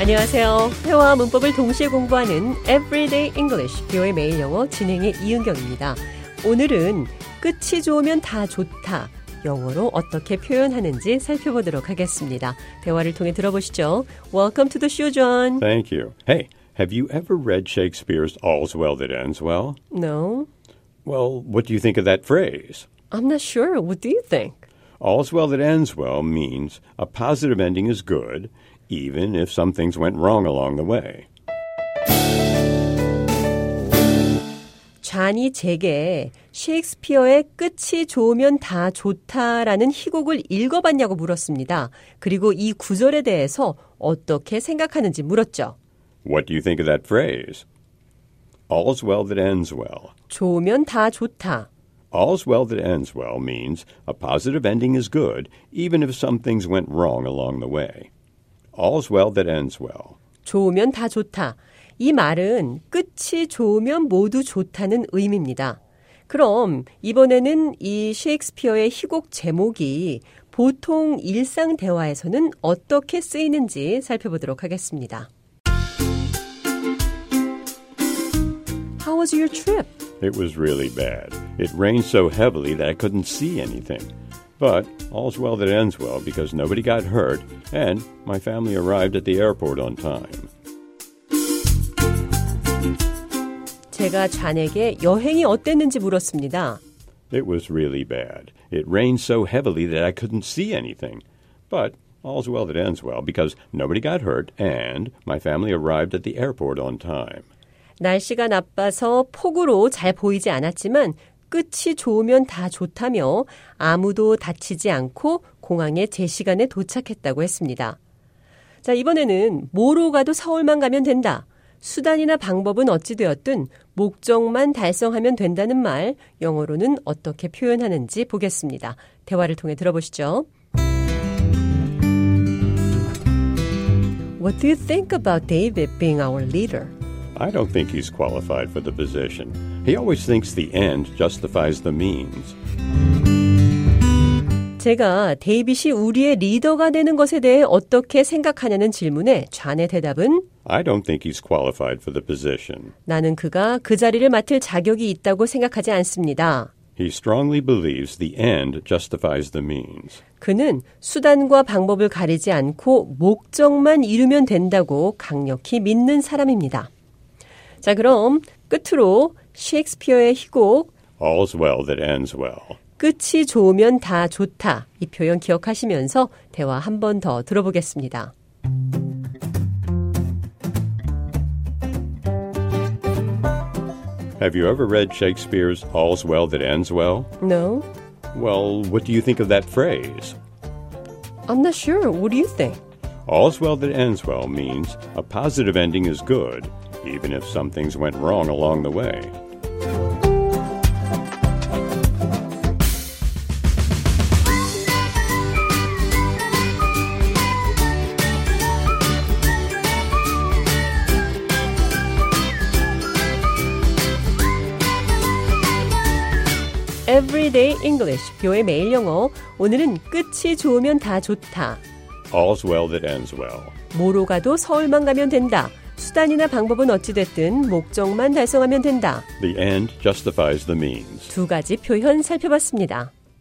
안녕하세요. 회화와 문법을 동시에 공부하는 Everyday English, 뷰의 매일 영어 진행의 이은경입니다. 오늘은 끝이 좋으면 다 좋다. 영어로 어떻게 표현하는지 살펴보도록 하겠습니다. 대화를 통해 들어보시죠. Welcome to the show, John. Thank you. Hey, have you ever read Shakespeare's All's Well That Ends Well? No, Well, what do you think of that phrase? I'm not sure. What do you think? All's well that ends well means a positive ending is good, even if some things went wrong along the way. 잔이 제게 셰익스피어의 끝이 좋으면 다 좋다라는 희곡을 읽어봤냐고 물었습니다. 그리고 이 구절에 대해서 어떻게 생각하는지 물었죠. What do you think of that phrase? All's well that ends well. 좋으면 다 좋다. All's well that ends well means a positive ending is good, even if some things went wrong along the way. All's well that ends well. 좋으면 다 좋다. 이 말은 끝이 좋으면 모두 좋다는 의미입니다. 그럼 이번에는 이 셰익스피어의 희곡 제목이 보통 일상 대화에서는 어떻게 쓰이는지 살펴보도록 하겠습니다. How was your trip? It was really bad. It rained so heavily that I couldn't see anything. But all's well that ends well because nobody got hurt and my family arrived at the airport on time. 제가 잔에게 여행이 어땠는지 물었습니다. It was really bad. It rained so heavily that I couldn't see anything. But all's well that ends well because nobody got hurt and my family arrived at the airport on time. 날씨가 나빠서 폭우로 잘 보이지 않았지만 끝이 좋으면 다 좋다며 아무도 다치지 않고 공항에 제 시간에 도착했다고 했습니다. 자, 이번에는 뭐로 가도 서울만 가면 된다. 수단이나 방법은 어찌되었든 목적만 달성하면 된다는 말, 영어로는 어떻게 표현하는지 보겠습니다. 대화를 통해 들어보시죠. What do you think about David being our leader? I don't think he's qualified for the position. He always thinks the end justifies the means. 제가 데이빗이 우리의 리더가 되는 것에 대해 어떻게 생각하냐는 질문에 좌의 대답은 I don't think he's qualified for the position. 나는 그가 그 자리를 맡을 자격이 있다고 생각하지 않습니다. He strongly believes the end justifies the means. 그는 수단과 방법을 가리지 않고 목적만 이루면 된다고 강력히 믿는 사람입니다. 자, 그럼 끝으로 셰익스피어의 희곡 All's well that ends well. 끝이 좋으면 다 좋다. 이 표현 기억하시면서 대화 한 번 더 들어보겠습니다. Have you ever read Shakespeare's All's Well That Ends Well? No, Well, what do you think of that phrase? I'm not sure. What do you think? All's well that ends well means a positive ending is good, even if some things went wrong along the way. Everyday English, 뷰의 매일 영어. 오늘은 끝이 좋으면 다 좋다. All's well that ends well. 뭐로 가도 서울만 가면 된다. 수단이나 방법은 어찌됐든 목적만 달성하면 된다. The end justifies the means. 두 가지 표현 살펴봤습니다.